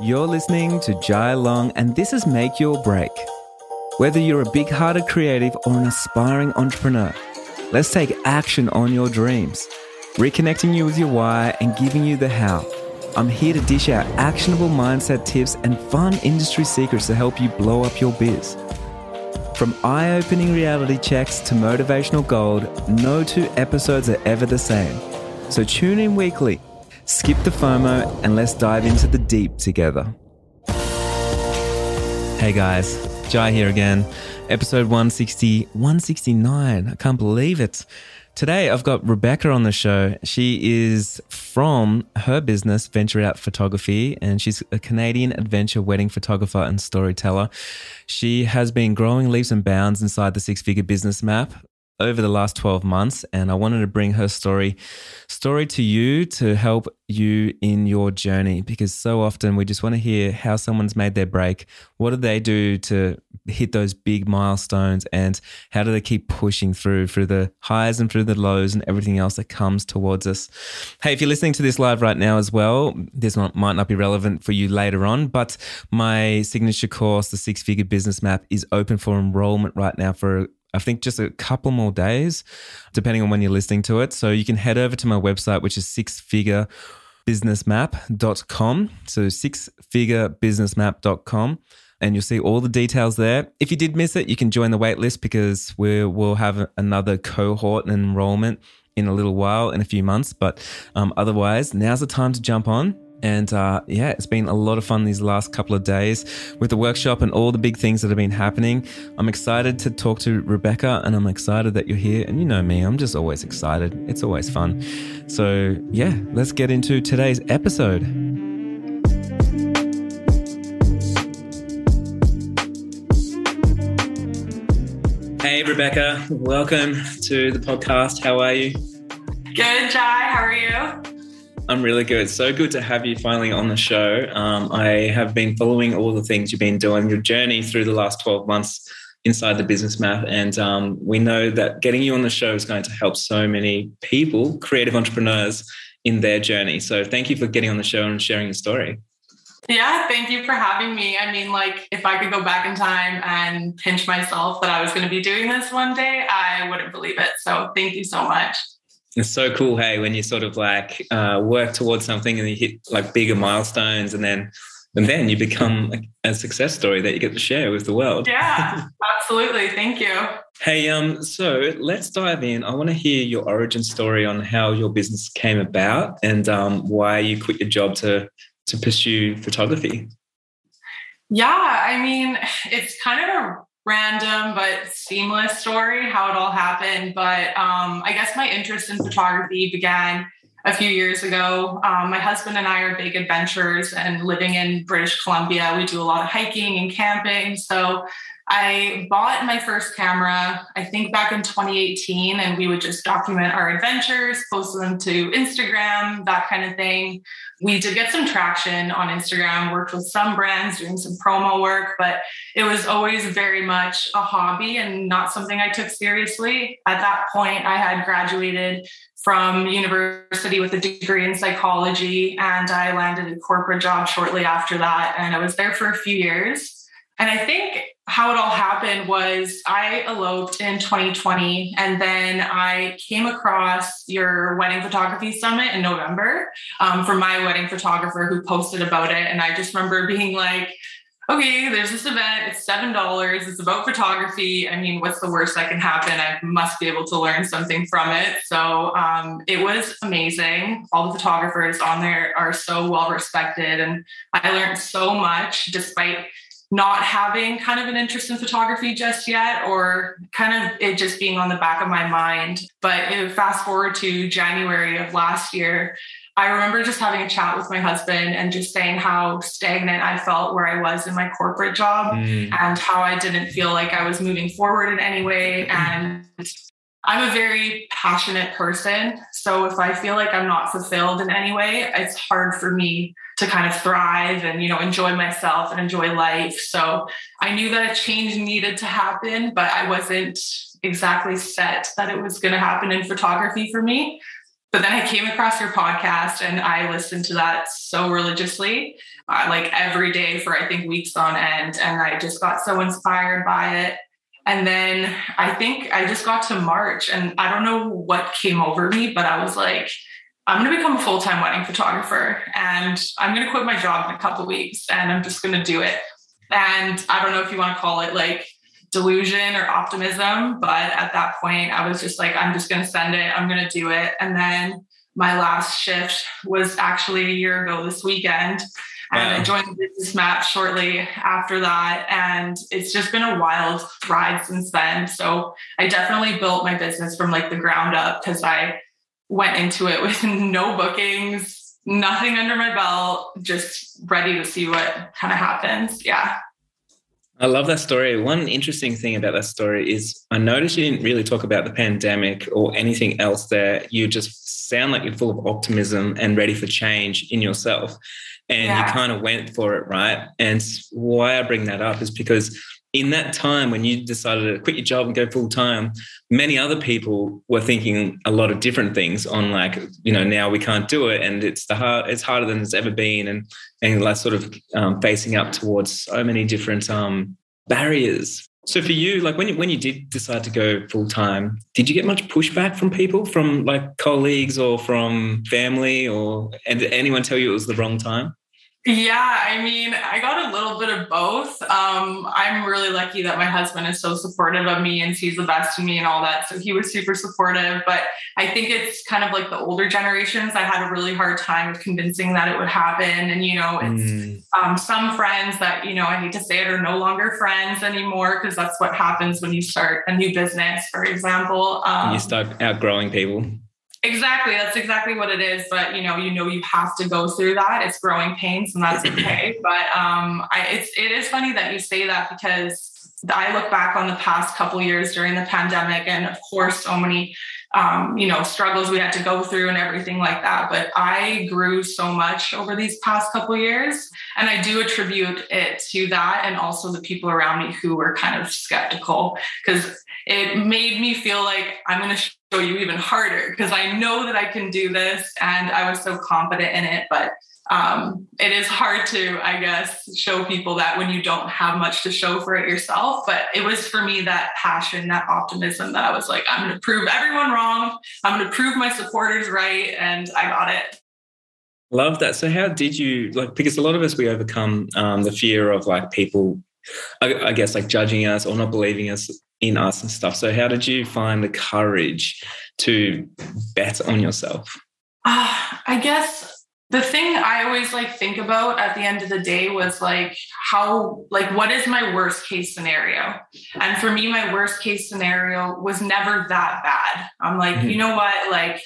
You're listening to Jai Long, and this is Make Your Break. Whether you're a big hearted creative or an aspiring entrepreneur, let's take action on your dreams, reconnecting you with your why and giving you the how. I'm here to dish out actionable mindset tips and fun industry secrets to help you blow up your biz. From eye opening reality checks to motivational gold, no two episodes are ever the same. So tune in weekly, skip the FOMO, and let's dive into the deep together. Hey guys, Jai here again. Episode 160, 169. I can't believe it. Today, I've got Rebecca on the show. She is from her business, Venture Out Photography, and she's a Canadian adventure wedding photographer and storyteller. She has been growing leaps and bounds inside the six figure business map over the last 12 months and I wanted to bring her story story to you to help you in your journey because so often we just want to hear how someone's made their break what do they do to hit those big milestones and how do they keep pushing through through the highs and through the lows and everything else that comes towards us. Hey if you're listening to this live right now as well this might not be relevant for you later on but my signature course the six figure business map is open for enrollment right now for I think just a couple more days, depending on when you're listening to it. So you can head over to my website, which is sixfigurebusinessmap.com. So sixfigurebusinessmap.com. And you'll see all the details there. If you did miss it, you can join the waitlist because we will have another cohort and enrollment in a little while, in a few months. But um, otherwise, now's the time to jump on and uh, yeah, it's been a lot of fun these last couple of days with the workshop and all the big things that have been happening. I'm excited to talk to Rebecca and I'm excited that you're here. And you know me, I'm just always excited. It's always fun. So yeah, let's get into today's episode. Hey, Rebecca, welcome to the podcast. How are you? Good, Jai. How are you? I'm really good. So good to have you finally on the show. Um, I have been following all the things you've been doing, your journey through the last 12 months inside the business map. And um, we know that getting you on the show is going to help so many people, creative entrepreneurs, in their journey. So thank you for getting on the show and sharing your story. Yeah, thank you for having me. I mean, like, if I could go back in time and pinch myself that I was going to be doing this one day, I wouldn't believe it. So, thank you so much. It's so cool, hey, when you sort of like uh, work towards something and you hit like bigger milestones, and then and then you become a success story that you get to share with the world. Yeah, absolutely. Thank you. Hey, um, so let's dive in. I want to hear your origin story on how your business came about and um, why you quit your job to to pursue photography. Yeah, I mean, it's kind of a random but seamless story how it all happened. But um, I guess my interest in photography began a few years ago. Um, my husband and I are big adventurers, and living in British Columbia, we do a lot of hiking and camping. So I bought my first camera, I think back in 2018, and we would just document our adventures, post them to Instagram, that kind of thing. We did get some traction on Instagram, worked with some brands doing some promo work, but it was always very much a hobby and not something I took seriously. At that point, I had graduated from university with a degree in psychology and I landed a corporate job shortly after that. And I was there for a few years. And I think how it all happened was I eloped in 2020 and then I came across your wedding photography summit in November um, from my wedding photographer who posted about it. And I just remember being like, okay, there's this event. It's $7. It's about photography. I mean, what's the worst that can happen? I must be able to learn something from it. So um, it was amazing. All the photographers on there are so well respected. And I learned so much despite not having kind of an interest in photography just yet, or kind of it just being on the back of my mind. But fast forward to January of last year, I remember just having a chat with my husband and just saying how stagnant I felt where I was in my corporate job mm. and how I didn't feel like I was moving forward in any way. And I'm a very passionate person. So if I feel like I'm not fulfilled in any way, it's hard for me to kind of thrive and, you know, enjoy myself and enjoy life. So I knew that a change needed to happen, but I wasn't exactly set that it was going to happen in photography for me. but then I came across your podcast and I listened to that so religiously, uh, like every day for I think weeks on end. And I just got so inspired by it. And then I think I just got to March and I don't know what came over me, but I was like, I'm going to become a full time wedding photographer and I'm going to quit my job in a couple weeks and I'm just going to do it. And I don't know if you want to call it like delusion or optimism. But at that point, I was just like, I'm just going to send it. I'm going to do it. And then my last shift was actually a year ago this weekend. And wow. I joined the business map shortly after that. And it's just been a wild ride since then. So I definitely built my business from like the ground up because I went into it with no bookings, nothing under my belt, just ready to see what kind of happens. Yeah. I love that story. One interesting thing about that story is I noticed you didn't really talk about the pandemic or anything else there. You just sound like you're full of optimism and ready for change in yourself. And yeah. you kind of went for it, right? And why I bring that up is because in that time when you decided to quit your job and go full time, many other people were thinking a lot of different things on like, you know, now we can't do it and it's the hard, it's harder than it's ever been, and and like sort of um, facing up towards so many different um, barriers. So for you, like when you, when you did decide to go full time, did you get much pushback from people, from like colleagues or from family, or and did anyone tell you it was the wrong time? Yeah, I mean, I got a little bit of both. Um, I'm really lucky that my husband is so supportive of me and sees the best in me and all that. So he was super supportive. But I think it's kind of like the older generations. I had a really hard time of convincing that it would happen. And, you know, it's mm. um, some friends that, you know, I hate to say it, are no longer friends anymore because that's what happens when you start a new business, for example. Um, you start outgrowing people. Exactly. That's exactly what it is. But you know, you know, you have to go through that. It's growing pains, and that's okay. But um, I, it's it is funny that you say that because I look back on the past couple years during the pandemic, and of course, so many um, you know struggles we had to go through and everything like that. But I grew so much over these past couple years, and I do attribute it to that, and also the people around me who were kind of skeptical because it made me feel like I'm going to show you even harder because I know that I can do this and I was so confident in it. But um, it is hard to, I guess, show people that when you don't have much to show for it yourself. But it was for me that passion, that optimism that I was like, I'm going to prove everyone wrong. I'm going to prove my supporters right. And I got it. Love that. So, how did you like? Because a lot of us we overcome um, the fear of like people, I, I guess, like judging us or not believing us in us and stuff. So, how did you find the courage to bet on yourself? Uh, I guess the thing I always like think about at the end of the day was like how like what is my worst case scenario? And for me, my worst case scenario was never that bad. I'm like, mm-hmm. you know what, like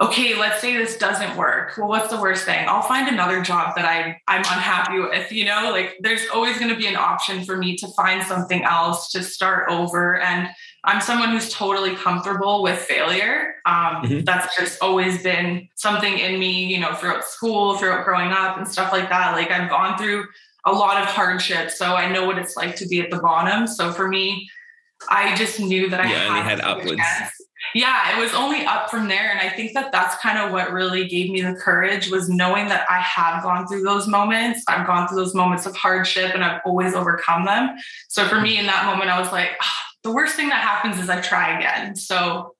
okay, let's say this doesn't work. Well, what's the worst thing? I'll find another job that I, I'm unhappy with. You know, like there's always going to be an option for me to find something else to start over. And I'm someone who's totally comfortable with failure. Um, mm-hmm. That's just always been something in me, you know, throughout school, throughout growing up and stuff like that. Like I've gone through a lot of hardship. So I know what it's like to be at the bottom. So for me, I just knew that I had, had upwards yeah it was only up from there and i think that that's kind of what really gave me the courage was knowing that i have gone through those moments. I've gone through those moments of hardship and i've always overcome them. So for me in that moment i was like oh, the worst thing that happens is i try again. So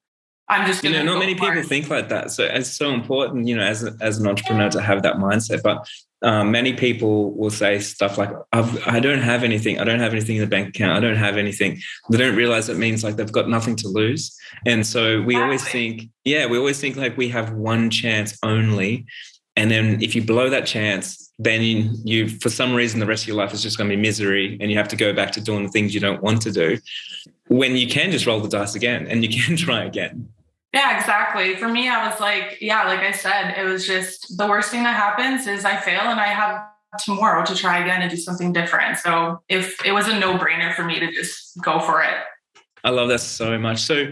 i'm just you know not many people think like that so it's so important you know as, a, as an entrepreneur to have that mindset but um, many people will say stuff like, I don't have anything. I don't have anything in the bank account. I don't have anything. They don't realize it means like they've got nothing to lose. And so we always think, yeah, we always think like we have one chance only. And then if you blow that chance, then you, you, for some reason, the rest of your life is just going to be misery and you have to go back to doing the things you don't want to do when you can just roll the dice again and you can try again. Yeah, exactly. For me, I was like, yeah, like I said, it was just the worst thing that happens is I fail and I have tomorrow to try again and do something different. So if it was a no brainer for me to just go for it. I love that so much. So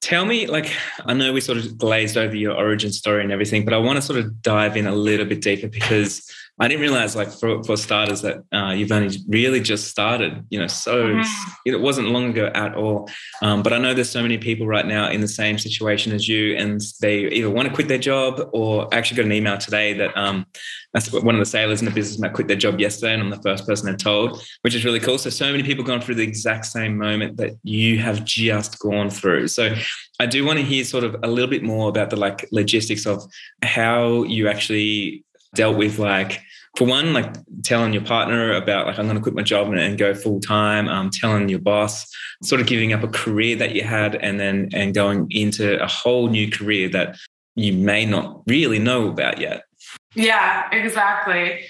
tell me, like, I know we sort of glazed over your origin story and everything, but I want to sort of dive in a little bit deeper because I didn't realize, like, for, for starters, that uh, you've only really just started, you know, so mm-hmm. it wasn't long ago at all. Um, but I know there's so many people right now in the same situation as you, and they either want to quit their job or actually got an email today that um, that's one of the sailors in the business might quit their job yesterday, and I'm the first person they're told, which is really cool. So, so many people gone through the exact same moment that you have just gone through. So, I do want to hear sort of a little bit more about the like logistics of how you actually dealt with like for one, like telling your partner about like I'm going to quit my job and, and go full time, um, telling your boss, sort of giving up a career that you had, and then and going into a whole new career that you may not really know about yet. Yeah, exactly.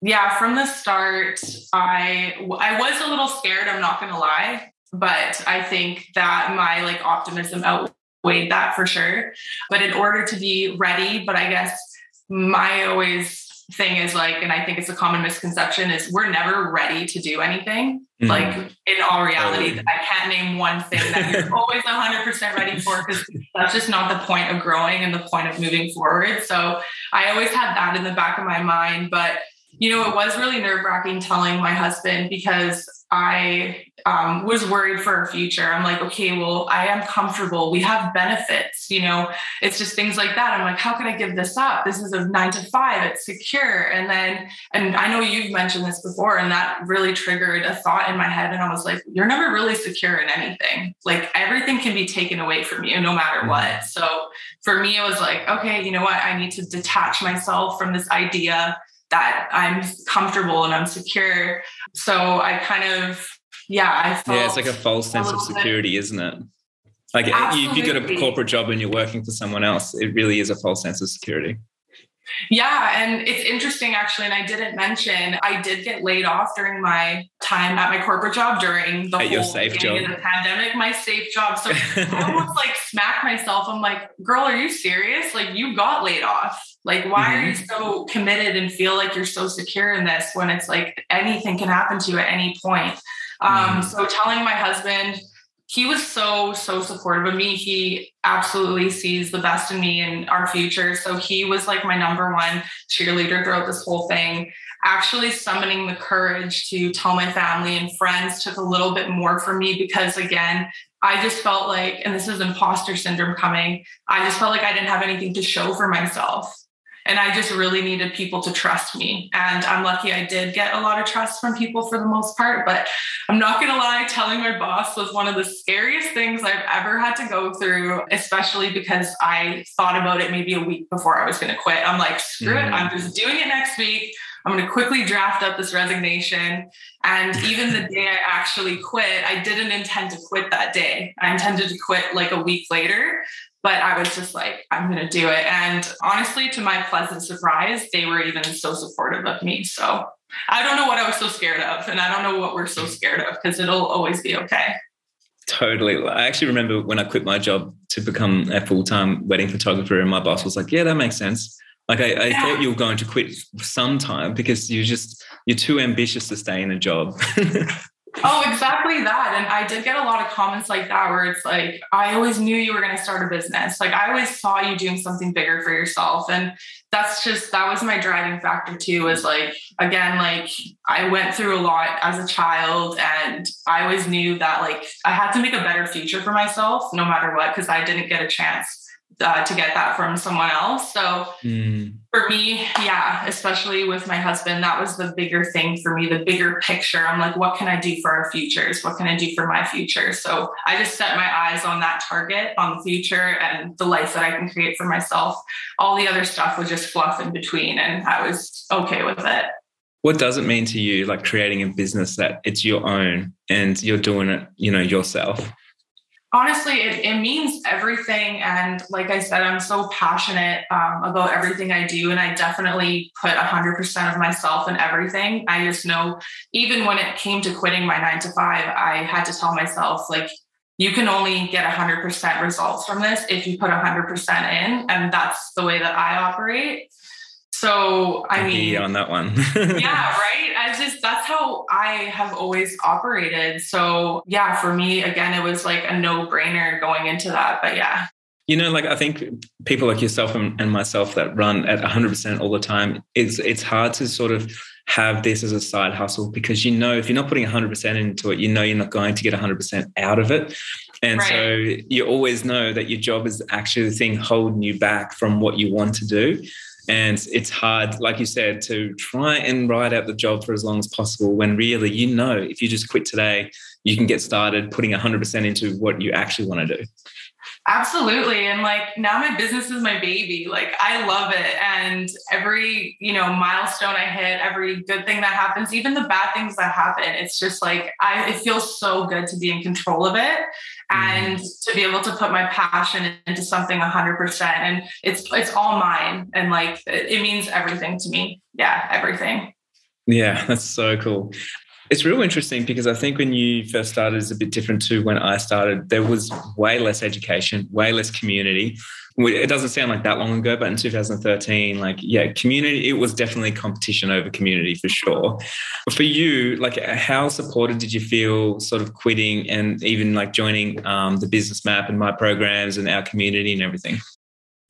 Yeah, from the start, I I was a little scared. I'm not going to lie, but I think that my like optimism outweighed that for sure. But in order to be ready, but I guess my always thing is like, and I think it's a common misconception is we're never ready to do anything. Mm-hmm. Like in all reality, I can't name one thing that you're always 100% ready for because that's just not the point of growing and the point of moving forward. So I always had that in the back of my mind. But, you know, it was really nerve wracking telling my husband because I um, was worried for our future. I'm like, okay, well, I am comfortable. We have benefits, you know, it's just things like that. I'm like, how can I give this up? This is a nine to five, it's secure. And then, and I know you've mentioned this before, and that really triggered a thought in my head. And I was like, you're never really secure in anything. Like everything can be taken away from you no matter mm-hmm. what. So for me, it was like, okay, you know what? I need to detach myself from this idea that I'm comfortable and I'm secure. So I kind of, yeah, I felt yeah, it's like a false sense of security, bit, isn't it? Like Absolutely. if you get a corporate job and you're working for someone else, it really is a false sense of security. Yeah, and it's interesting actually, and I didn't mention I did get laid off during my time at my corporate job during the at whole safe job. of the pandemic, my safe job. So I almost like smack myself. I'm like, girl, are you serious? Like you got laid off. Like, why mm-hmm. are you mm-hmm. so committed and feel like you're so secure in this when it's like anything can happen to you at any point? Um, mm-hmm. So telling my husband, he was so so supportive of me. He absolutely sees the best in me and our future. So he was like my number one cheerleader throughout this whole thing. Actually summoning the courage to tell my family and friends took a little bit more for me because again i just felt like and this is imposter syndrome coming i just felt like i didn't have anything to show for myself and I just really needed people to trust me. And I'm lucky I did get a lot of trust from people for the most part. But I'm not going to lie, telling my boss was one of the scariest things I've ever had to go through, especially because I thought about it maybe a week before I was going to quit. I'm like, screw mm. it, I'm just doing it next week. I'm going to quickly draft up this resignation. And even the day I actually quit, I didn't intend to quit that day. I intended to quit like a week later but I was just like, I'm going to do it. And honestly, to my pleasant surprise, they were even so supportive of me. So I don't know what I was so scared of. And I don't know what we're so scared of because it'll always be okay. Totally. I actually remember when I quit my job to become a full time wedding photographer, and my boss was like, Yeah, that makes sense. Like I, I yeah. thought you were going to quit sometime because you're just you're too ambitious to stay in a job. Oh, exactly that. And I did get a lot of comments like that where it's like, I always knew you were going to start a business. Like, I always saw you doing something bigger for yourself. And that's just, that was my driving factor too, is like, again, like I went through a lot as a child and I always knew that like I had to make a better future for myself no matter what, because I didn't get a chance uh, to get that from someone else. So mm. for me, yeah, especially with my husband, that was the bigger thing for me, the bigger picture. I'm like, what can I do for our futures? What can I do for my future? So I just set my eyes on that target, on the future and the life that I can create for myself. All the other stuff was just fluff in between, and I was okay with it. What does it mean to you, like creating a business that it's your own and you're doing it, you know, yourself? Honestly it, it, means everything. And like i said i'm so passionate um, about everything i do. And i definitely put 100% of myself in everything. I just know even when it came to quitting my nine to five i had to tell myself like you can only get 100% results from this if you put 100% in. And that's the way that i operate so I mean, on that one. yeah, right. I just that's how I have always operated. So yeah, for me, again, it was like a no brainer going into that. But yeah. you know, like I think people like yourself and, and myself that run at 100% all the time, it's it's hard to sort of have this as a side hustle because you know if you're not putting 100% into it, you know you're not going to get 100% out of it. And right. so you always know that your job is actually the thing holding you back from what you want to do. And it's hard, like you said, to try and ride out the job for as long as possible when really you know if you just quit today, you can get started putting 100% into what you actually want to do. Absolutely. And like now my business is my baby. Like I love it. And every, you know, milestone I hit, every good thing that happens, even the bad things that happen, it's just like I it feels so good to be in control of it and mm. to be able to put my passion into something 100% and it's it's all mine and like it, it means everything to me. Yeah, everything. Yeah, that's so cool. It's real interesting because I think when you first started is a bit different to when I started. There was way less education, way less community. It doesn't sound like that long ago, but in 2013, like, yeah, community, it was definitely competition over community for sure. For you, like, how supported did you feel sort of quitting and even like joining um, the business map and my programs and our community and everything?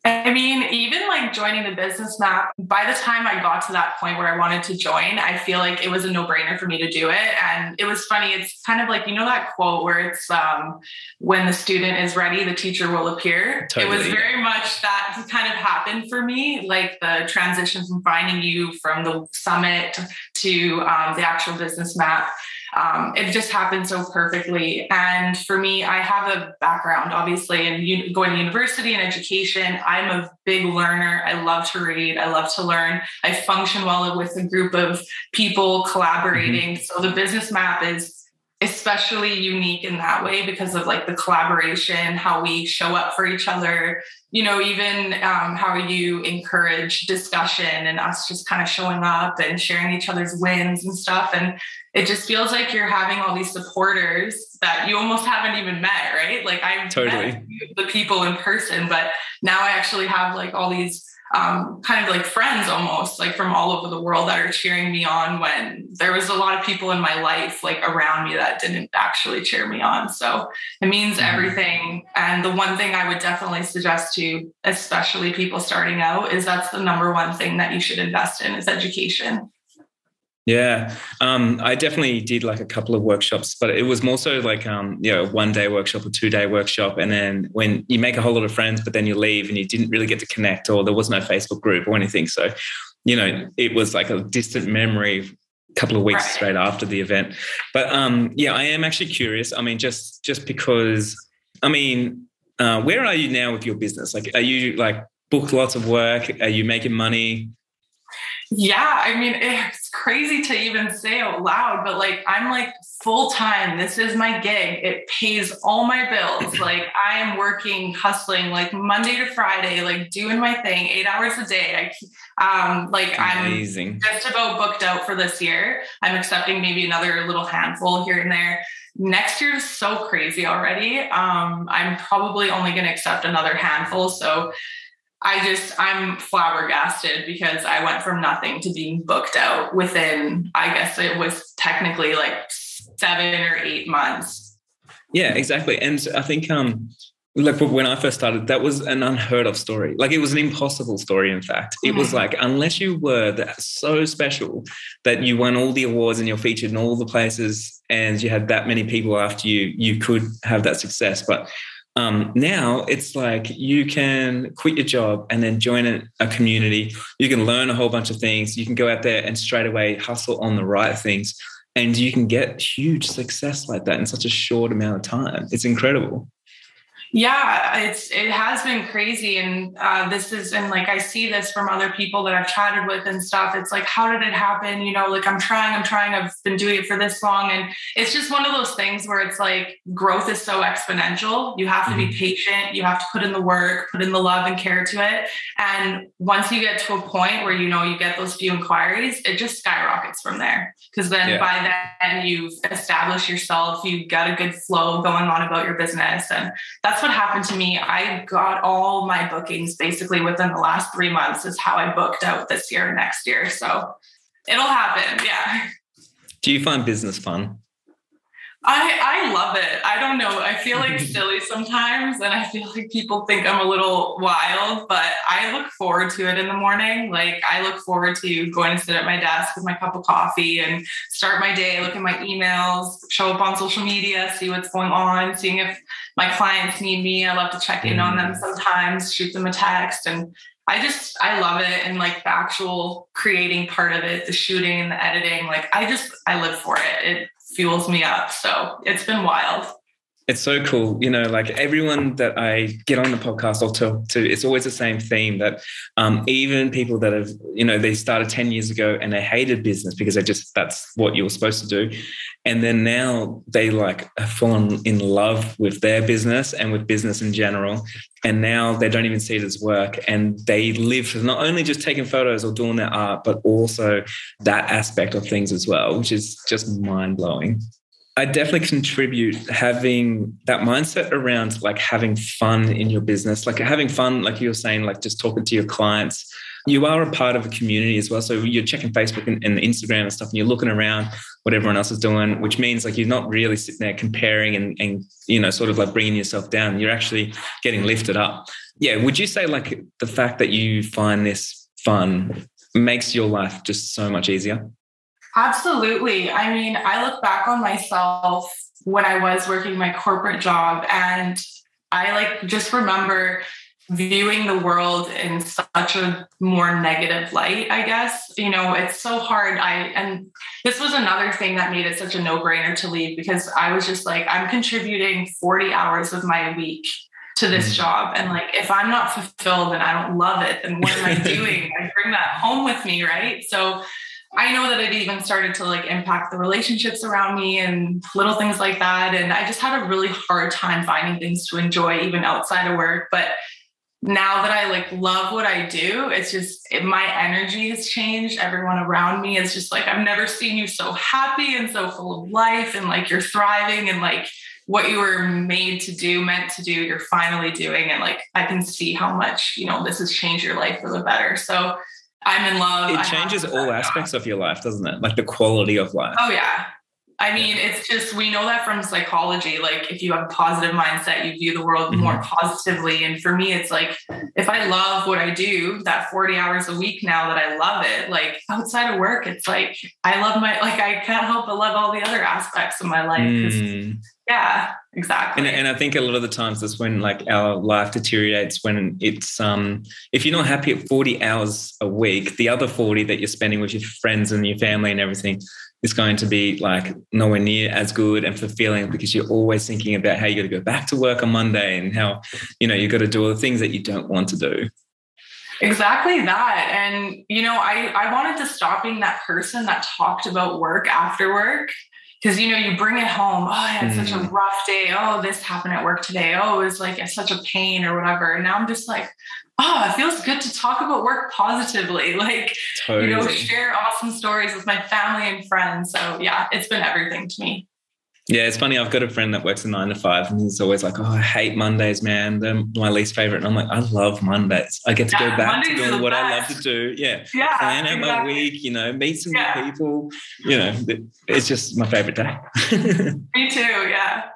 I mean, even like joining the business map, by the time I got to that point where I wanted to join, I feel like it was a no brainer for me to do it. And it was funny. It's kind of like, you know, that quote where it's um, when the student is ready, the teacher will appear. Totally. It was very much that kind of happened for me, like the transition from finding you from the summit to um, the actual business map um, it just happened so perfectly. And for me, I have a background, obviously, in going to university and education. I'm a big learner. I love to read. I love to learn. I function well with a group of people collaborating. Mm-hmm. So the business map is especially unique in that way because of like the collaboration how we show up for each other you know even um, how you encourage discussion and us just kind of showing up and sharing each other's wins and stuff and it just feels like you're having all these supporters that you almost haven't even met right like i've totally. met the people in person but now i actually have like all these um, kind of like friends almost like from all over the world that are cheering me on when there was a lot of people in my life like around me that didn't actually cheer me on. So it means mm-hmm. everything. And the one thing i would definitely suggest to especially people starting out is that's the number one thing that you should invest in is education yeah, um, I definitely did like a couple of workshops, but it was more so like um, you know one day workshop or two day workshop, and then when you make a whole lot of friends, but then you leave and you didn't really get to connect, or there was no Facebook group or anything. So, you know, it was like a distant memory a couple of weeks right. straight after the event. But um, yeah, I am actually curious. I mean, just just because, I mean, uh, where are you now with your business? Like, are you like booked lots of work? Are you making money? Yeah, I mean, it's crazy to even say out loud, but like, I'm like full time. This is my gig. It pays all my bills. Like, I am working, hustling, like Monday to Friday, like doing my thing, eight hours a day. I, um, like, Amazing. I'm just about booked out for this year. I'm accepting maybe another little handful here and there. Next year is so crazy already. Um, I'm probably only going to accept another handful. So, I just I'm flabbergasted because I went from nothing to being booked out within I guess it was technically like 7 or 8 months. Yeah, exactly. And I think um like when I first started, that was an unheard of story. Like it was an impossible story. In fact, it mm-hmm. was like unless you were that so special that you won all the awards and you're featured in all the places and you had that many people after you, you could have that success. But um, now it's like you can quit your job and then join a, a, community. You can learn a whole bunch of things. You can go out there and straight away hustle on the right things. And you can get huge success like that in such a short amount of time. It's incredible. Yeah, it's it has been crazy, and uh, this is and like I see this from other people that I've chatted with and stuff. It's like, how did it happen? You know, like I'm trying, I'm trying. I've been doing it for this long, and it's just one of those things where it's like growth is so exponential. You have to mm-hmm. be patient. You have to put in the work, put in the love and care to it. And once you get to a point where you know you get those few inquiries, it just skyrockets from there. Because then yeah. by then you've established yourself, you've got a good flow going on about your business, and that's what happened to me. I got all my bookings basically within the last three months, is how I booked out this year and next year. So it'll happen. Yeah. Do you find business fun? I, I love it. I don't know. I feel like silly sometimes, and I feel like people think I'm a little wild, but I look forward to it in the morning. Like, I look forward to going to sit at my desk with my cup of coffee and start my day, look at my emails, show up on social media, see what's going on, seeing if my clients need me. I love to check in on them mm. sometimes, shoot them a text. And I just, I love it. And like the actual creating part of it, the shooting, the editing, like, I just, I live for it. It, fuels me up. So it's been wild. It's so cool. You know, like everyone that I get on the podcast, I'll talk to, it's always the same theme that um, even people that have, you know, they started 10 years ago and they hated business because they just, that's what you were supposed to do. And then now they like have fallen in love with their business and with business in general. And now they don't even see it as work. And they live for not only just taking photos or doing their art, but also that aspect of things as well, which is just mind blowing. I definitely contribute having that mindset around like having fun in your business, like having fun, like you were saying, like just talking to your clients. You are a part of a community as well. So you're checking Facebook and, and Instagram and stuff, and you're looking around what everyone else is doing, which means like you're not really sitting there comparing and, and you know, sort of like bringing yourself down. You're actually getting lifted up. Yeah. Would you say like the fact that you find this fun makes your life just so much easier? Absolutely. I mean, I look back on myself when I was working my corporate job and I like just remember viewing the world in such a more negative light, I guess. You know, it's so hard. I and this was another thing that made it such a no-brainer to leave because I was just like, I'm contributing 40 hours of my week to this mm-hmm. job. And like if I'm not fulfilled and I don't love it, then what am I doing? I bring that home with me, right? So I know that it even started to like impact the relationships around me and little things like that. And I just had a really hard time finding things to enjoy even outside of work. But now that I like love what I do, it's just it, my energy has changed. Everyone around me is just like, I've never seen you so happy and so full of life and like you're thriving and like what you were made to do, meant to do, you're finally doing. And like I can see how much, you know, this has changed your life for the better. So I'm in love. It changes all aspects job. of your life, doesn't it? Like the quality of life. Oh yeah. I mean, it's just we know that from psychology. Like, if you have a positive mindset, you view the world mm-hmm. more positively. And for me, it's like if I love what I do, that 40 hours a week now that I love it, like outside of work, it's like I love my like I can't help but love all the other aspects of my life. Mm. Yeah, exactly. And, and I think a lot of the times that's when like our life deteriorates when it's um if you're not happy at 40 hours a week, the other 40 that you're spending with your friends and your family and everything is going to be like nowhere near as good and fulfilling because you're always thinking about how you got to go back to work on Monday and how you know you got to do all the things that you don't want to do. Exactly that. And you know, I I wanted to stop being that person that talked about work after work because you know you bring it home oh i had mm. such a mm. rough day oh this happened at work today oh it was like such a pain or whatever and now i'm just like oh it feels good to talk about work positively like totally. you know share awesome stories with my family and friends so yeah it's been everything to me yeah, it's funny. I've got a friend that works a nine to five, and he's always like, "Oh, I hate Mondays, man. They're my least favorite." And I'm like, "I love Mondays. I get to yeah, go back Mondays to doing what best. I love to do. Yeah, yeah plan out exactly. my week. You know, meet some yeah. new people. You know, it's just my favorite day." Me too. Yeah.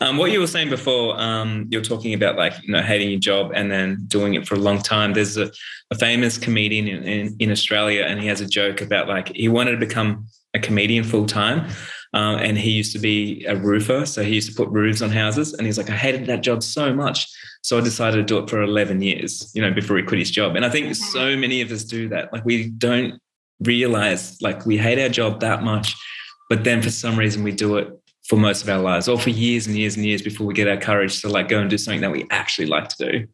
Um, what you were saying before, um, you're talking about like you know hating your job and then doing it for a long time. There's a, a famous comedian in, in, in Australia, and he has a joke about like he wanted to become a comedian full time, um, and he used to be a roofer. So he used to put roofs on houses. And he's like, I hated that job so much. So I decided to do it for 11 years, you know, before he quit his job. And I think so many of us do that. Like we don't realize like we hate our job that much, but then for some reason we do it for most of our lives or for years and years and years before we get our courage to like go and do something that we actually like to do.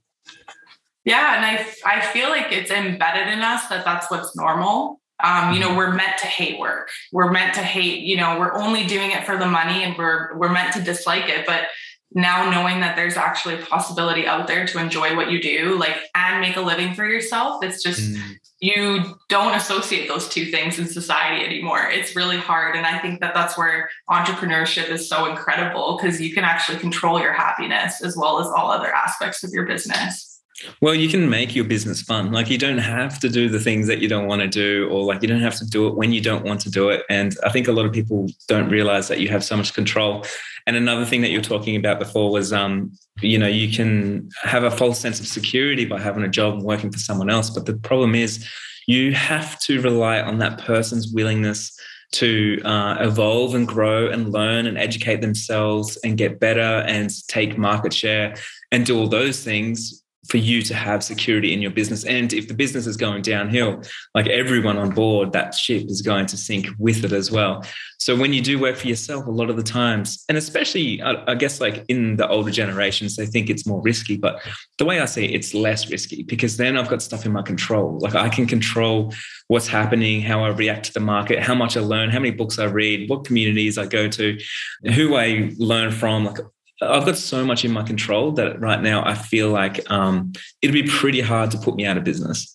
Yeah, and I I feel like it's embedded in us that that's what's normal. Um, you know, mm-hmm. we're meant to hate work. We're meant to hate, you know, we're only doing it for the money and we're we're meant to dislike it. But now knowing that there's actually a possibility out there to enjoy what you do, like and make a living for yourself, it's just mm. you don't associate those two things in society anymore. It's really hard. And I think that that's where entrepreneurship is so incredible because you can actually control your happiness as well as all other aspects of your business. Well, you can make your business fun. Like you don't have to do the things that you don't want to do, or like you don't have to do it when you don't want to do it. And I think a lot of people don't realize that you have so much control. And another thing that you're talking about before was, um, you know, you can have a false sense of security by having a job and working for someone else. But the problem is, you have to rely on that person's willingness to uh, evolve and grow and learn and educate themselves and get better and take market share and do all those things for you to have security in your business. And if the business is going downhill, like everyone on board, that ship is going to sink with it as well. So when you do work for yourself, a lot of the times, and especially, I, guess, like in the older generations, they think it's more risky. But the way I see it, it's less risky because then I've got stuff in my control. Like I can control what's happening, how I react to the market, how much I learn, how many books I read, what communities I go to, who I learn from. Like I've got so much in my control that right now I feel like um, it'd be pretty hard to put me out of business.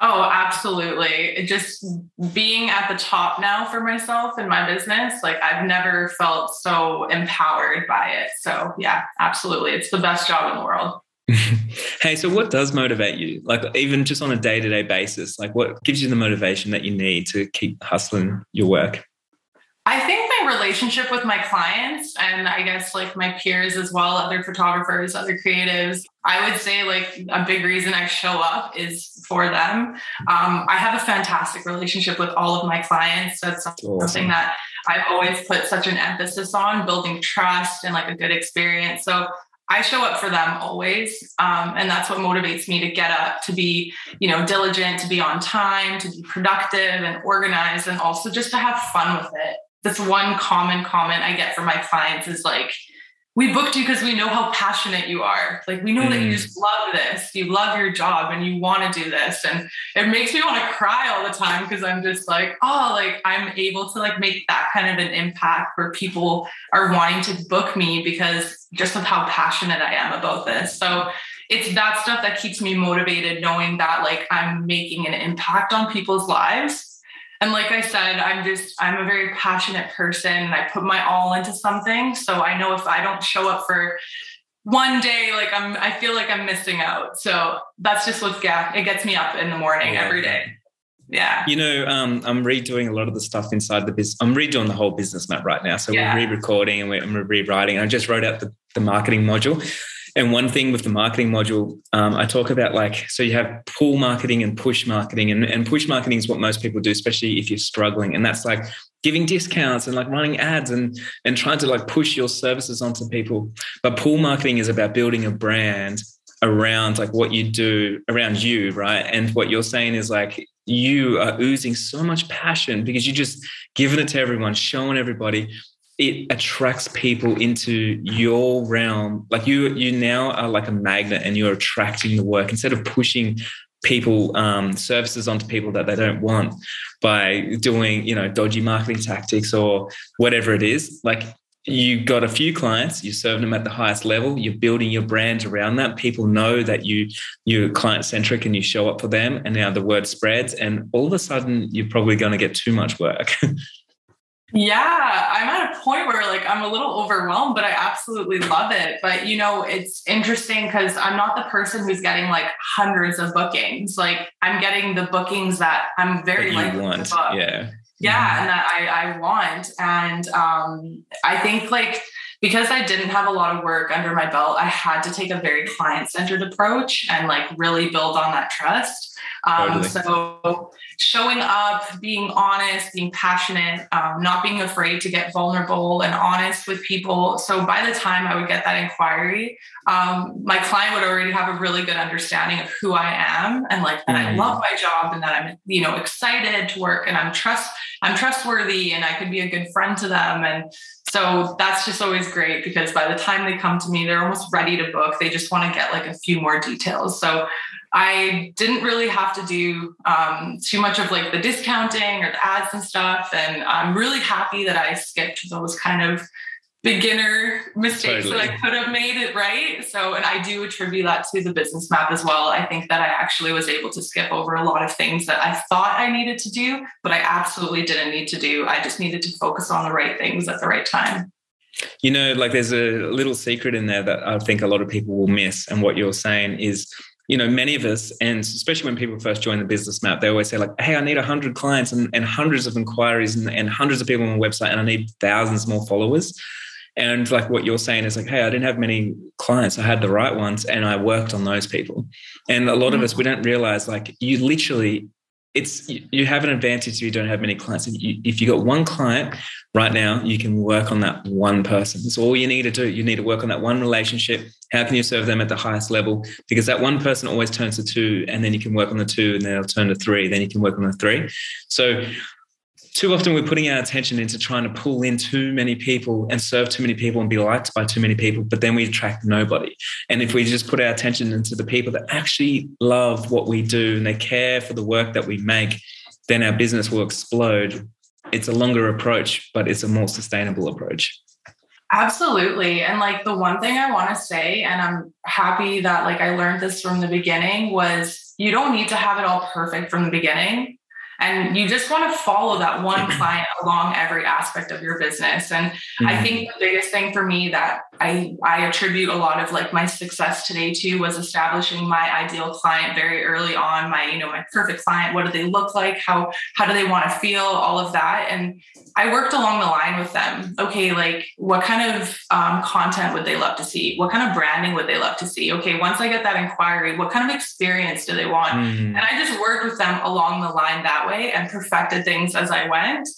Oh, absolutely. Just being at the top now for myself in my business, like I've never felt so empowered by it. So, yeah, absolutely. It's the best job in the world. hey, so what does motivate you? Like, even just on a day to day basis, like what gives you the motivation that you need to keep hustling your work? I think my relationship with my clients and I guess like my peers as well, other photographers, other creatives, I would say like a big reason I show up is for them. Um, I have a fantastic relationship with all of my clients. That's something awesome. that I've always put such an emphasis on building trust and like a good experience. So I show up for them always. Um, and that's what motivates me to get up, to be, you know, diligent, to be on time, to be productive and organized, and also just to have fun with it that's one common comment I get from my clients is like, we booked you because we know how passionate you are. Like we know mm. that you mm. just love this, you love your job and you want to do this. And it makes me want to cry all the time because I'm just like, oh, like I'm able to like make that kind of an impact where people are wanting to book me because just of how passionate I am about this. So it's that stuff that keeps me motivated, knowing that like I'm making an impact on people's lives and like I said, I'm just, I'm a very passionate person and I put my all into something. So I know if I don't show up for one day, like I'm, I feel like I'm missing out. So that's just what's, yeah, it gets me up in the morning yeah. every day. Yeah. You know, um, I'm redoing a lot of the stuff inside the business. I'm redoing the whole business map right now. So yeah. we're re-recording and we're, we're rewriting. I just wrote out the, the marketing module. And one thing with the marketing module, um, I talk about like, so you have pull marketing and push marketing. And, and push marketing is what most people do, especially if you're struggling. And that's like giving discounts and like running ads and, and trying to like push your services onto people. But pull marketing is about building a brand around like what you do around you, right? And what you're saying is like, you are oozing so much passion because you're just giving it to everyone, showing everybody it attracts people into your realm. Like you, you now are like a magnet, and you're attracting the work instead of pushing people um, services onto people that they don't want by doing you know dodgy marketing tactics or whatever it is. Like you got a few clients, you serve them at the highest level, you're building your brand around that. People know that you you're client centric and you show up for them, and now the word spreads, and all of a sudden you're probably going to get too much work. Yeah, I'm at a point where like I'm a little overwhelmed, but I absolutely love it. But you know, it's interesting because I'm not the person who's getting like hundreds of bookings. Like I'm getting the bookings that I'm very that likely want. to book. Yeah. Yeah, and that I, I want. And um, I think like because I didn't have a lot of work under my belt, I had to take a very client-centered approach and like really build on that trust. Um, totally. So showing up, being honest, being passionate, um, not being afraid to get vulnerable and honest with people. So by the time I would get that inquiry, um, my client would already have a really good understanding of who I am and like that mm-hmm. I love my job and that I'm, you know, excited to work and I'm trust, I'm trustworthy and I could be a good friend to them. And so that's just always great because by the time they come to me, they're almost ready to book. They just want to get like a few more details. So I didn't really have to do um, too much of like the discounting or the ads and stuff. And I'm really happy that I skipped those kind of beginner mistakes totally. that I could have made it right. So, and I do attribute that to the business map as well. I think that I actually was able to skip over a lot of things that I thought I needed to do, but I absolutely didn't need to do. I just needed to focus on the right things at the right time. You know, like there's a little secret in there that I think a lot of people will miss. And what you're saying is, you know, many of us, and especially when people first join the business map, they always say, like, hey, I need 100 clients and, and hundreds of inquiries and, and hundreds of people on the website, and I need thousands more followers. And like what you're saying is like, hey, I didn't have many clients. I had the right ones and I worked on those people. And a lot of mm. us, we don't realize like you literally it's you have an advantage if you don't have many clients. If you, if you got one client right now, you can work on that one person. That's all you need to do. You need to work on that one relationship. How can you serve them at the highest level? Because that one person always turns to two, and then you can work on the two, and then it'll turn to three. Then you can work on the three. So too often we're putting our attention into trying to pull in too many people and serve too many people and be liked by too many people, but then we attract nobody. And if we just put our attention into the people that actually love what we do and they care for the work that we make, then our business will explode. It's a longer approach, but it's a more sustainable approach. Absolutely. And like the one thing I want to say, and I'm happy that like I learned this from the beginning, was you don't need to have it all perfect from the beginning and you just want to follow that one client along every aspect of your business. And mm-hmm. i think the biggest thing for me that i i attribute a lot of like my success today to was establishing my ideal client very early on my you know my perfect client. What do they look like? How how do they want to feel? All of that. And i worked along the line with them. Okay like what kind of um, content would they love to see? What kind of branding would they love to see? Okay once i get that inquiry what kind of experience do they want? Mm-hmm. and i just worked with them along the line that way and perfected things as I went.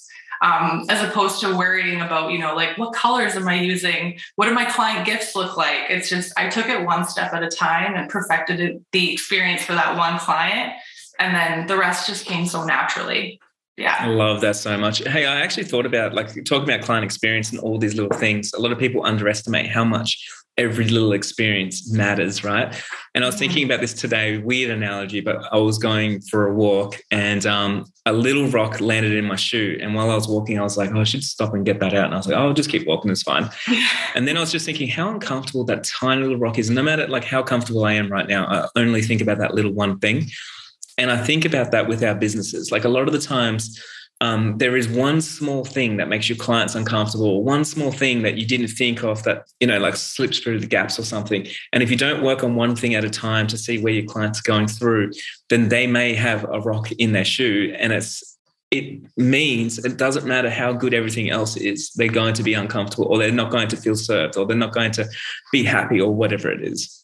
Um, as opposed to worrying about, you know, like what colors am I using? What do my client gifts look like? It's just, I took it one step at a time and perfected it, the experience for that one client. And then the rest just came so naturally. Yeah. I love that so much. Hey, I actually thought about like talking about client experience and all these little things. A lot of people underestimate how much every little experience matters, right? And I was thinking about this today, weird analogy, but I was going for a walk and um, a little rock landed in my shoe. And while I was walking, I was like, oh, I should stop and get that out. And I was like, oh, I'll just keep walking, it's fine. and then I was just thinking how uncomfortable that tiny little rock is. no matter like how comfortable I am right now, I only think about that little one thing. And I think about that with our businesses. Like a lot of the times, um, there is one small thing that makes your clients uncomfortable, one small thing that you didn't think of that, you know, like slips through the gaps or something. And if you don't work on one thing at a time to see where your client's going through, then they may have a rock in their shoe. And it's, it means it doesn't matter how good everything else is, they're going to be uncomfortable or they're not going to feel served or they're not going to be happy or whatever it is.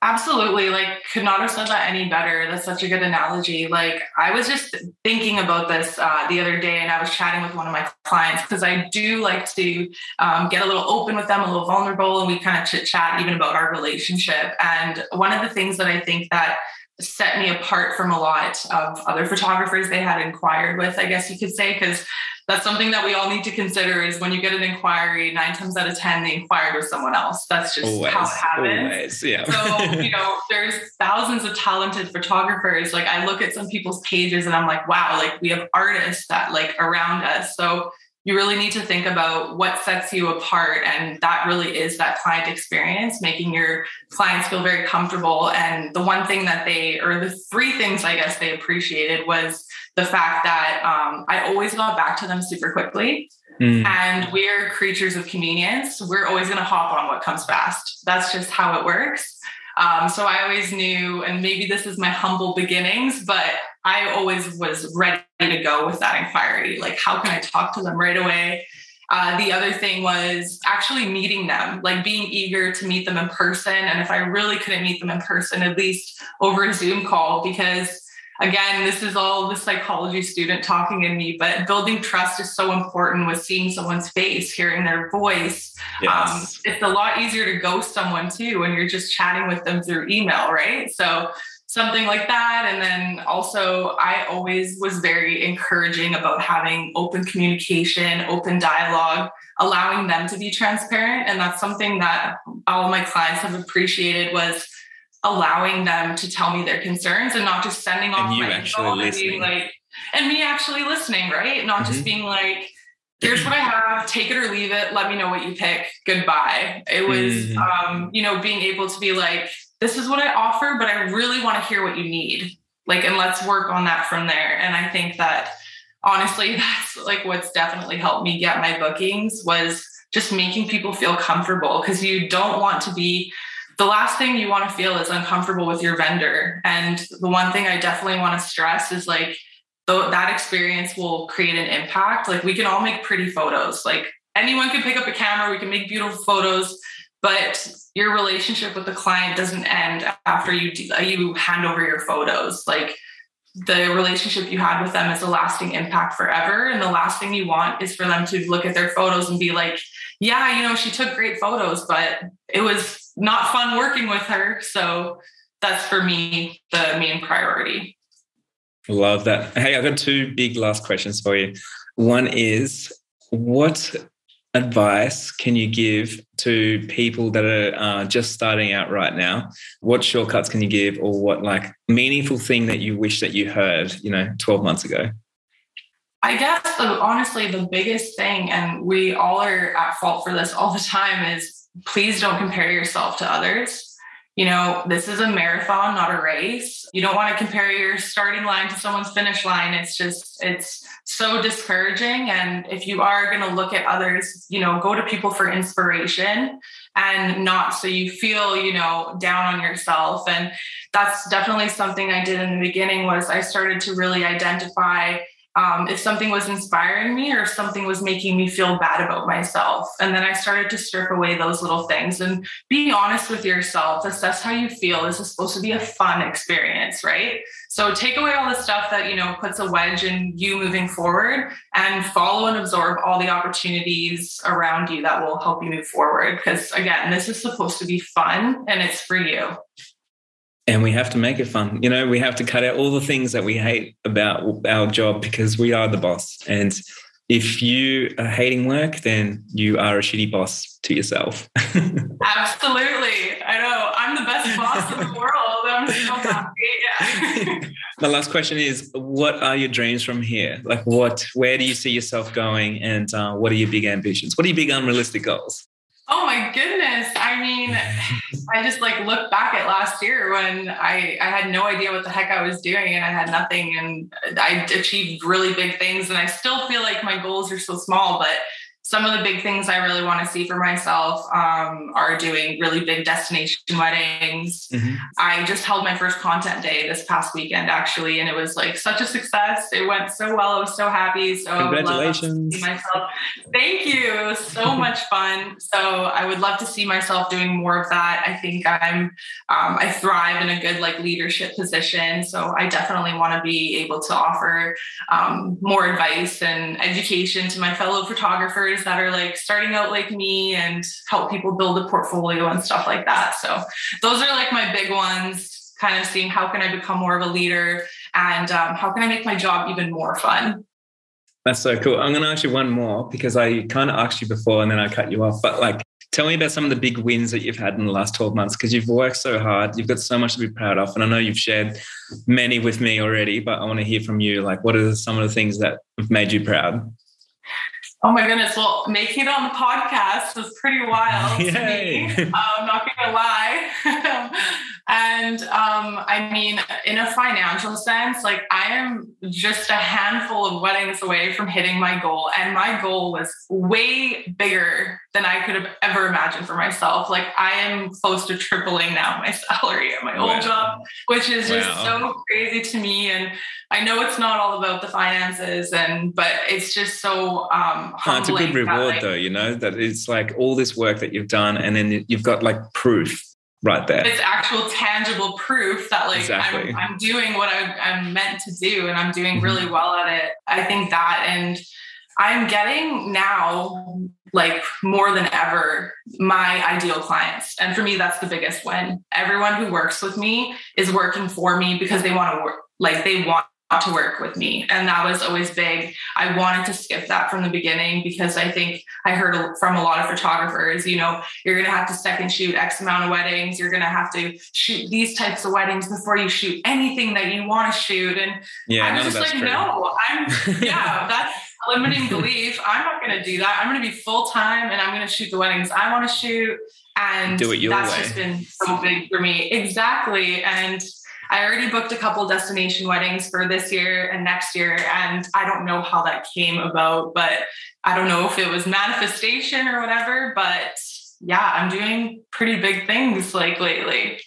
Absolutely. Like, could not have said that any better. That's such a good analogy. Like, I was just thinking about this uh, the other day, and I was chatting with one of my clients because I do like to um, get a little open with them, a little vulnerable, and we kind of chit chat even about our relationship. And one of the things that I think that set me apart from a lot of other photographers they had inquired with, I guess you could say, because that's something that we all need to consider is when you get an inquiry, nine times out of 10, they inquired with someone else. That's just always, how it happens. Always, yeah. so, you know, there's thousands of talented photographers. Like I look at some people's pages and I'm like, wow, like we have artists that like around us. So you really need to think about what sets you apart. And that really is that client experience, making your clients feel very comfortable. And the one thing that they, or the three things I guess they appreciated was the fact that um, I always got back to them super quickly. Mm. And we're creatures of convenience. We're always going to hop on what comes fast. That's just how it works. Um, so I always knew, and maybe this is my humble beginnings, but I always was ready to go with that inquiry. Like, how can I talk to them right away? Uh, the other thing was actually meeting them, like being eager to meet them in person. And if I really couldn't meet them in person, at least over a Zoom call, because again, this is all the psychology student talking in me, but building trust is so important with seeing someone's face, hearing their voice. Yes. Um, it's a lot easier to ghost someone too when you're just chatting with them through email, right? So something like that. And then also, I always was very encouraging about having open communication, open dialogue, allowing them to be transparent. And that's something that all my clients have appreciated was allowing them to tell me their concerns and not just sending off my info and being like, and me actually listening, right? Not mm-hmm. just being like, here's what I have, take it or leave it, let me know what you pick, goodbye. It was, mm-hmm. um, you know, being able to be like, this is what I offer, but I really want to hear what you need. Like, and let's work on that from there. And I think that honestly, that's like what's definitely helped me get my bookings was just making people feel comfortable because you don't want to be the last thing you want to feel is uncomfortable with your vendor. And the one thing I definitely want to stress is like, that experience will create an impact. Like we can all make pretty photos. Like anyone can pick up a camera, we can make beautiful photos, but your relationship with the client doesn't end after you uh, you hand over your photos. Like the relationship you had with them is a lasting impact forever. And the last thing you want is for them to look at their photos and be like, yeah, you know, she took great photos, but it was not fun working with her. So that's for me the main priority. Love that. Hey, I've got two big last questions for you. One is what advice can you give to people that are uh, just starting out right now? What shortcuts can you give, or what like meaningful thing that you wish that you heard, you know, 12 months ago? I guess the, honestly, the biggest thing, and we all are at fault for this all the time, is please don't compare yourself to others. You know, this is a marathon, not a race. You don't want to compare your starting line to someone's finish line. It's just, it's so discouraging. And if you are going to look at others, you know, go to people for inspiration and not so you feel, you know, down on yourself. And that's definitely something I did in the beginning was I started to really identify um, if something was inspiring me or something was making me feel bad about myself. And then I started to strip away those little things and be honest with yourself. Assess how you feel. This is supposed to be a fun experience, right? So take away all the stuff that, you know, puts a wedge in you moving forward and follow and absorb all the opportunities around you that will help you move forward. Because again, this is supposed to be fun and it's for you and we have to make it fun. You know, we have to cut out all the things that we hate about our job because we are the boss. And if you are hating work, then you are a shitty boss to yourself. Absolutely. I know. I'm the best boss in the world. I'm so happy. Yeah. My last question is what are your dreams from here? Like what where do you see yourself going and uh, what are your big ambitions? What are your big unrealistic goals? Oh my goodness. I mean, I just like look back at last year when I, I had no idea what the heck I was doing and I had nothing and I achieved really big things. And I still feel like my goals are so small, but some of the big things I really want to see for myself um, are doing really big destination weddings. Mm-hmm. I just held my first content day this past weekend, actually, and it was like such a success. It went so well. I was so happy. So congratulations! myself. Thank you. So much fun. So I would love to see myself doing more of that. I think I'm um, I thrive in a good like leadership position. So I definitely want to be able to offer um, more advice and education to my fellow photographers that are like starting out like me and help people build a portfolio and stuff like that. So those are like my big ones, kind of seeing how can I become more of a leader and um, how can I make my job even more fun. That's so cool. I'm going to ask you one more because I kind of asked you before and then I cut you off. But like, tell me about some of the big wins that you've had in the last 12 months because you've worked so hard. You've got so much to be proud of. And I know you've shared many with me already, but I want to hear from you. Like, what are some of the things that have made you proud? Oh my goodness. Well, making it on the podcast was pretty wild Yay. to me. I'm not going to lie. and um, I mean, in a financial sense, like I am just a handful of weddings away from hitting my goal. And my goal was way bigger than I could have ever imagined for myself. Like I am close to tripling now my salary at my wow. old job, which is just wow. so crazy to me. And I know it's not all about the finances, and but it's just so um, no, it's a good reward, like, though. You know that it's like all this work that you've done, and then you've got like proof right there. It's actual tangible proof that like exactly. I'm, I'm, doing what I, am meant to do, and I'm doing mm-hmm. really well at it. I think that, and I'm getting now like more than ever my ideal clients and for me that's the biggest win everyone who works with me is working for me because they want to work like they want to work with me. And that was always big. I wanted to skip that from the beginning because I think I heard from a lot of photographers, you know, you're going to have to second shoot X amount of weddings. You're going to have to shoot these types of weddings before you shoot anything that you want to shoot. And yeah, I was just like, true. no, I'm, yeah, that's limiting belief. I'm not going to do that. I'm going to be full time and I'm going to shoot the weddings I want to shoot. And do it your that's way. just been so big for me. Exactly. And I already booked a couple destination weddings for this year and next year. And I don't know how that came about, but I don't know if it was manifestation or whatever. But yeah, I'm doing pretty big things like lately.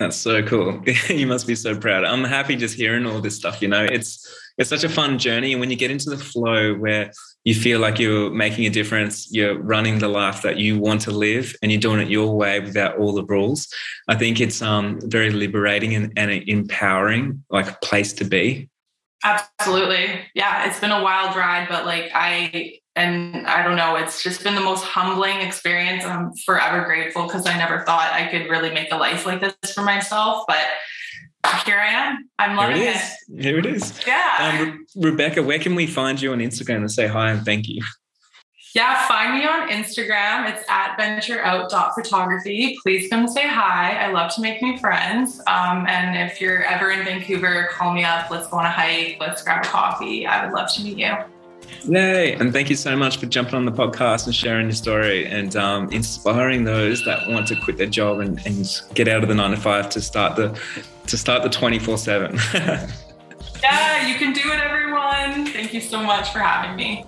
That's so cool. you must be so proud. I'm happy just hearing all this stuff. You know, it's it's such a fun journey. And when you get into the flow where you feel like you're making a difference, you're running the life that you want to live, and you're doing it your way without all the rules, I think it's um very liberating and, and empowering, like a place to be. Absolutely. Yeah, it's been a wild ride, but like I and I don't know, it's just been the most humbling experience. I'm forever grateful because I never thought I could really make a life like this for myself. But here I am. I'm loving Here it. Is. it. Here it is. Yeah. Um, Rebecca, where can we find you on Instagram and say hi and thank you? Yeah, find me on Instagram. It's at ventureout.photography. Please come say hi. I love to make new friends. Um, and if you're ever in Vancouver, call me up. Let's go on a hike. Let's grab a coffee. I would love to meet you. Yay. And thank you so much for jumping on the podcast and sharing your story and um, inspiring those that want to quit their job and, and get out of the nine to five to start the to start the 24 7. yeah, you can do it, everyone. Thank you so much for having me.